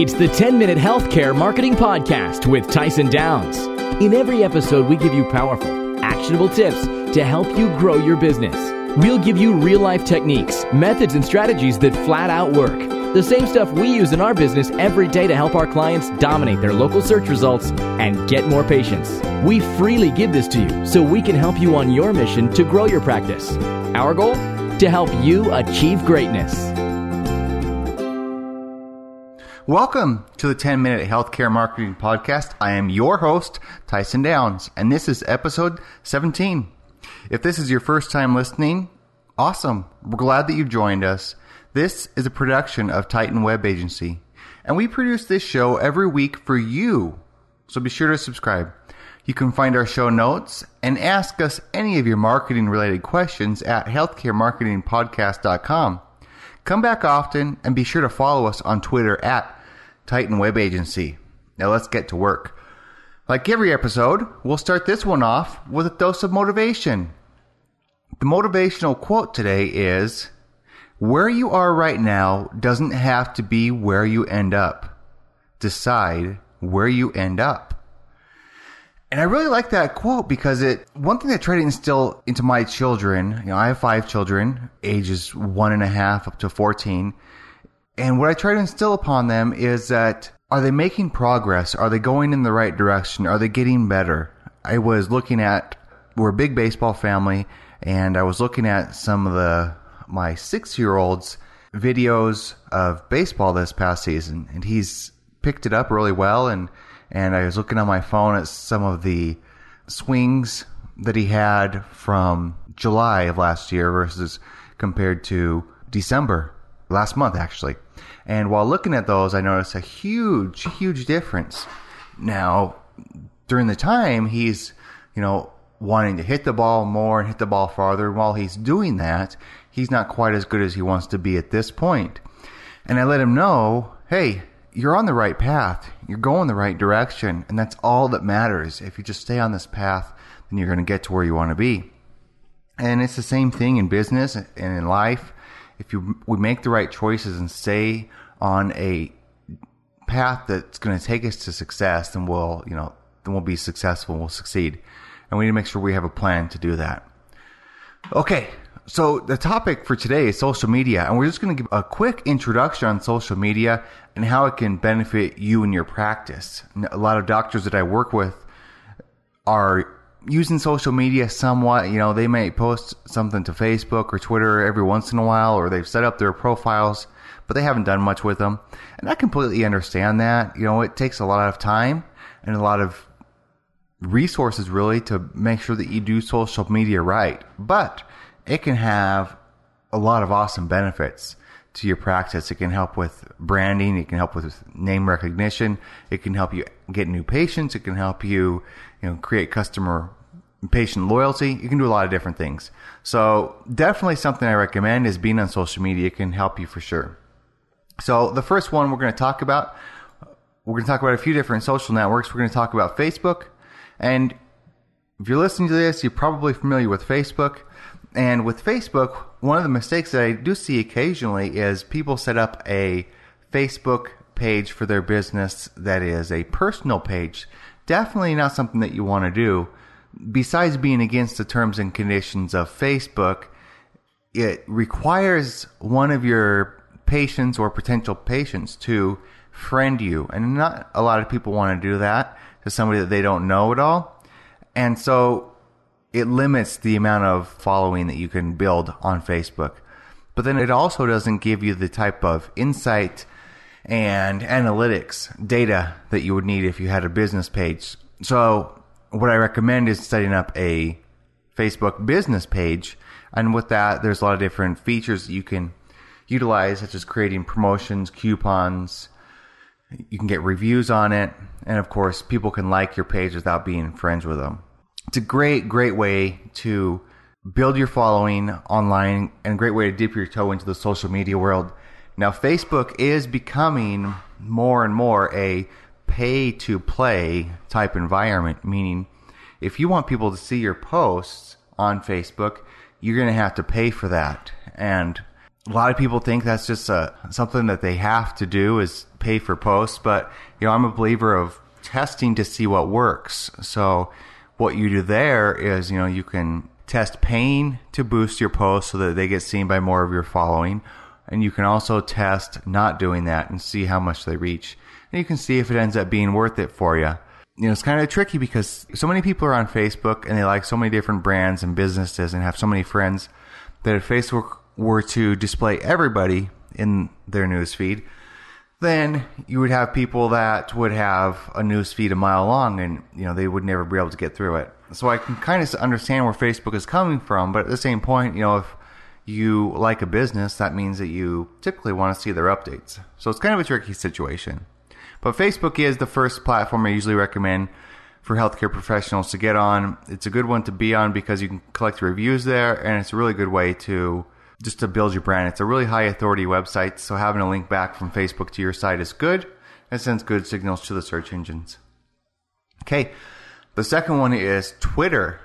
It's the 10 Minute Healthcare Marketing Podcast with Tyson Downs. In every episode, we give you powerful, actionable tips to help you grow your business. We'll give you real life techniques, methods, and strategies that flat out work. The same stuff we use in our business every day to help our clients dominate their local search results and get more patients. We freely give this to you so we can help you on your mission to grow your practice. Our goal? To help you achieve greatness. Welcome to the 10 Minute Healthcare Marketing Podcast. I am your host, Tyson Downs, and this is episode 17. If this is your first time listening, awesome. We're glad that you've joined us. This is a production of Titan Web Agency, and we produce this show every week for you. So be sure to subscribe. You can find our show notes and ask us any of your marketing related questions at healthcaremarketingpodcast.com. Come back often and be sure to follow us on Twitter at Titan Web Agency. Now let's get to work. Like every episode, we'll start this one off with a dose of motivation. The motivational quote today is Where you are right now doesn't have to be where you end up. Decide where you end up. And I really like that quote because it, one thing I try to instill into my children, you know, I have five children, ages one and a half up to 14. And what I try to instill upon them is that are they making progress? Are they going in the right direction? Are they getting better? I was looking at, we're a big baseball family, and I was looking at some of the, my six year old's videos of baseball this past season, and he's picked it up really well and and I was looking on my phone at some of the swings that he had from July of last year versus compared to December last month actually. And while looking at those, I noticed a huge, huge difference. Now, during the time, he's, you know, wanting to hit the ball more and hit the ball farther. While he's doing that, he's not quite as good as he wants to be at this point. And I let him know, hey, you're on the right path. You're going the right direction. And that's all that matters. If you just stay on this path, then you're going to get to where you want to be. And it's the same thing in business and in life. If you, we make the right choices and stay on a path that's going to take us to success, then we'll, you know, then we'll be successful and we'll succeed. And we need to make sure we have a plan to do that. Okay. So the topic for today is social media, and we're just going to give a quick introduction on social media and how it can benefit you in your practice. A lot of doctors that I work with are using social media somewhat. You know, they may post something to Facebook or Twitter every once in a while, or they've set up their profiles, but they haven't done much with them. And I completely understand that. You know, it takes a lot of time and a lot of resources really to make sure that you do social media right. But it can have a lot of awesome benefits to your practice. It can help with branding. It can help with name recognition. It can help you get new patients. It can help you, you know, create customer patient loyalty. You can do a lot of different things. So definitely something I recommend is being on social media it can help you for sure. So the first one we're going to talk about, we're going to talk about a few different social networks. We're going to talk about Facebook. And if you're listening to this, you're probably familiar with Facebook. And with Facebook, one of the mistakes that I do see occasionally is people set up a Facebook page for their business that is a personal page. Definitely not something that you want to do. Besides being against the terms and conditions of Facebook, it requires one of your patients or potential patients to friend you. And not a lot of people want to do that to somebody that they don't know at all. And so it limits the amount of following that you can build on Facebook. But then it also doesn't give you the type of insight and analytics data that you would need if you had a business page. So what I recommend is setting up a Facebook business page. And with that, there's a lot of different features that you can utilize, such as creating promotions, coupons. You can get reviews on it. And of course, people can like your page without being friends with them it's a great, great way to build your following online and a great way to dip your toe into the social media world. Now, Facebook is becoming more and more a pay to play type environment, meaning if you want people to see your posts on Facebook, you're going to have to pay for that. And a lot of people think that's just a, something that they have to do is pay for posts, but you know, I'm a believer of testing to see what works. So what you do there is, you know, you can test paying to boost your posts so that they get seen by more of your following. And you can also test not doing that and see how much they reach. And you can see if it ends up being worth it for you. You know, it's kind of tricky because so many people are on Facebook and they like so many different brands and businesses and have so many friends that if Facebook were to display everybody in their newsfeed, then you would have people that would have a news feed a mile long and you know they would never be able to get through it. So i can kind of understand where facebook is coming from but at the same point you know if you like a business that means that you typically want to see their updates. So it's kind of a tricky situation. But facebook is the first platform i usually recommend for healthcare professionals to get on. It's a good one to be on because you can collect reviews there and it's a really good way to just to build your brand. It's a really high authority website, so having a link back from Facebook to your site is good. It sends good signals to the search engines. Okay, the second one is Twitter.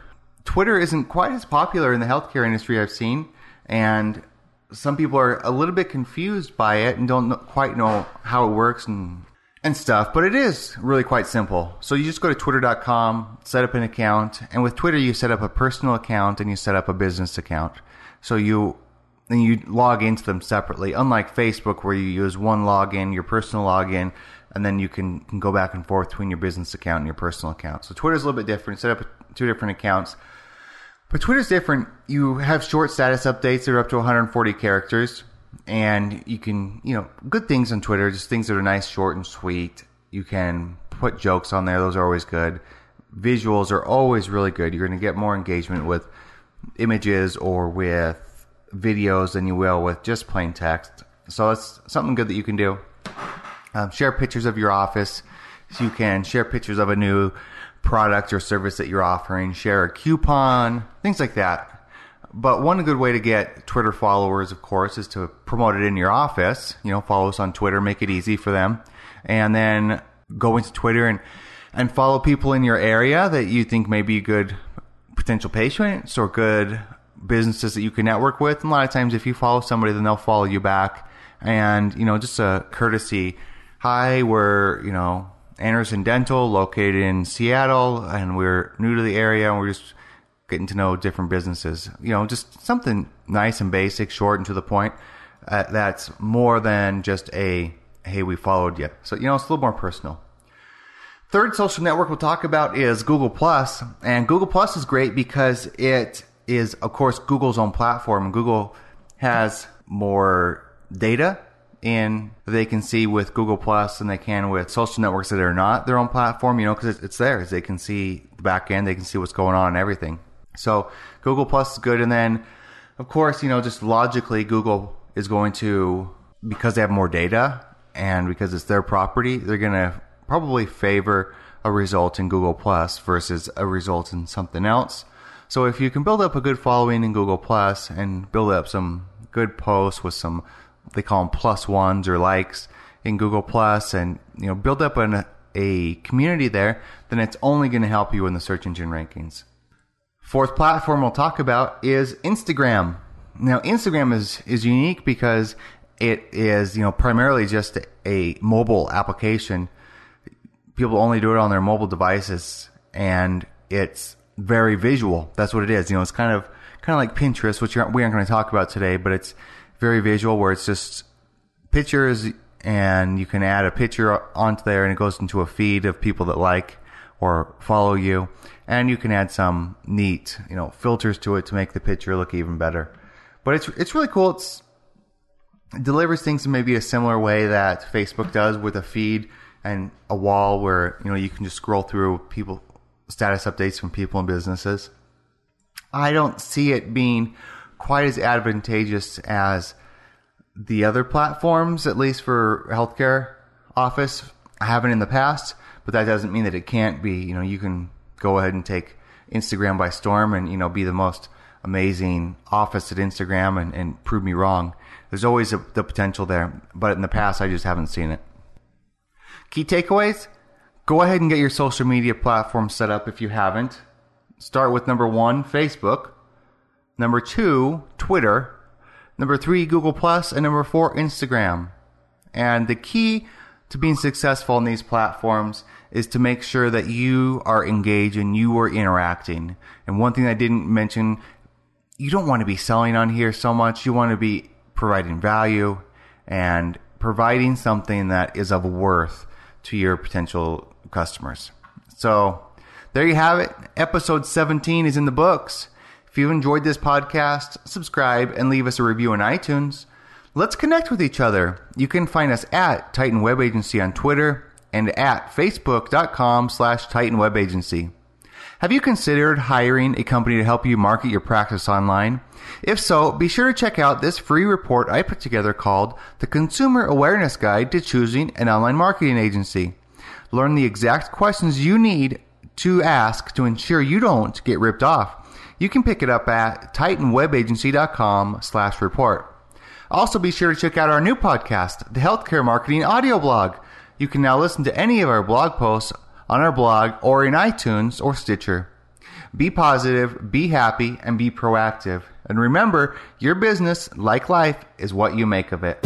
Twitter isn't quite as popular in the healthcare industry, I've seen, and some people are a little bit confused by it and don't quite know how it works and and stuff, but it is really quite simple. So you just go to twitter.com, set up an account, and with Twitter you set up a personal account and you set up a business account. So you then you log into them separately. Unlike Facebook, where you use one login, your personal login, and then you can, can go back and forth between your business account and your personal account. So Twitter's a little bit different. Set up two different accounts. But Twitter's different. You have short status updates that are up to 140 characters, and you can, you know, good things on Twitter, just things that are nice, short, and sweet. You can put jokes on there; those are always good. Visuals are always really good. You're going to get more engagement with images or with videos than you will with just plain text. So it's something good that you can do. Um, share pictures of your office. So you can share pictures of a new product or service that you're offering, share a coupon, things like that. But one good way to get Twitter followers, of course, is to promote it in your office. You know, follow us on Twitter, make it easy for them. And then go into Twitter and, and follow people in your area that you think may be good potential patients or good businesses that you can network with. And a lot of times, if you follow somebody, then they'll follow you back. And you know, just a courtesy. Hi, we're you know Anderson Dental, located in Seattle, and we're new to the area, and we're just getting to know different businesses. You know, just something nice and basic, short and to the point. Uh, that's more than just a hey, we followed you. So you know, it's a little more personal. Third social network we'll talk about is Google Plus, and Google Plus is great because it is, of course, Google's own platform. Google has more data and they can see with Google Plus than they can with social networks that are not their own platform, you know, because it's there. They can see the back end, they can see what's going on and everything. So Google Plus is good. And then, of course, you know, just logically, Google is going to, because they have more data and because it's their property, they're going to probably favor a result in Google Plus versus a result in something else. So if you can build up a good following in Google Plus and build up some good posts with some they call them plus ones or likes in Google Plus and you know build up an, a community there, then it's only going to help you in the search engine rankings. Fourth platform we'll talk about is Instagram. Now Instagram is is unique because it is you know primarily just a mobile application. People only do it on their mobile devices, and it's very visual. That's what it is. You know, it's kind of kind of like Pinterest, which we aren't going to talk about today, but it's very visual, where it's just pictures, and you can add a picture onto there, and it goes into a feed of people that like or follow you, and you can add some neat, you know, filters to it to make the picture look even better. But it's it's really cool. It's it delivers things in maybe a similar way that Facebook does with a feed and a wall where you know you can just scroll through people status updates from people and businesses. I don't see it being quite as advantageous as the other platforms, at least for healthcare office. I haven't in the past, but that doesn't mean that it can't be. You know, you can go ahead and take Instagram by storm and, you know, be the most amazing office at Instagram and, and prove me wrong. There's always a, the potential there, but in the past, I just haven't seen it. Key takeaways Go ahead and get your social media platform set up if you haven't. Start with number one, Facebook. Number two, Twitter. Number three, Google Plus, and number four, Instagram. And the key to being successful in these platforms is to make sure that you are engaged and you are interacting. And one thing I didn't mention, you don't want to be selling on here so much. You want to be providing value and providing something that is of worth to your potential customers. So there you have it. Episode 17 is in the books. If you enjoyed this podcast, subscribe and leave us a review on iTunes. Let's connect with each other. You can find us at Titan Web Agency on Twitter and at facebook.com slash Titan Web Agency. Have you considered hiring a company to help you market your practice online? If so, be sure to check out this free report I put together called The Consumer Awareness Guide to Choosing an Online Marketing Agency. Learn the exact questions you need to ask to ensure you don't get ripped off. You can pick it up at titanwebagency.com slash report. Also be sure to check out our new podcast, the Healthcare Marketing Audio Blog. You can now listen to any of our blog posts on our blog or in iTunes or Stitcher. Be positive, be happy, and be proactive. And remember, your business, like life, is what you make of it.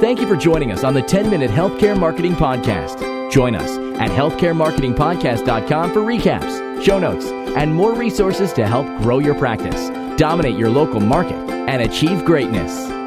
Thank you for joining us on the 10 Minute Healthcare Marketing Podcast. Join us at healthcaremarketingpodcast.com for recaps, show notes, and more resources to help grow your practice, dominate your local market, and achieve greatness.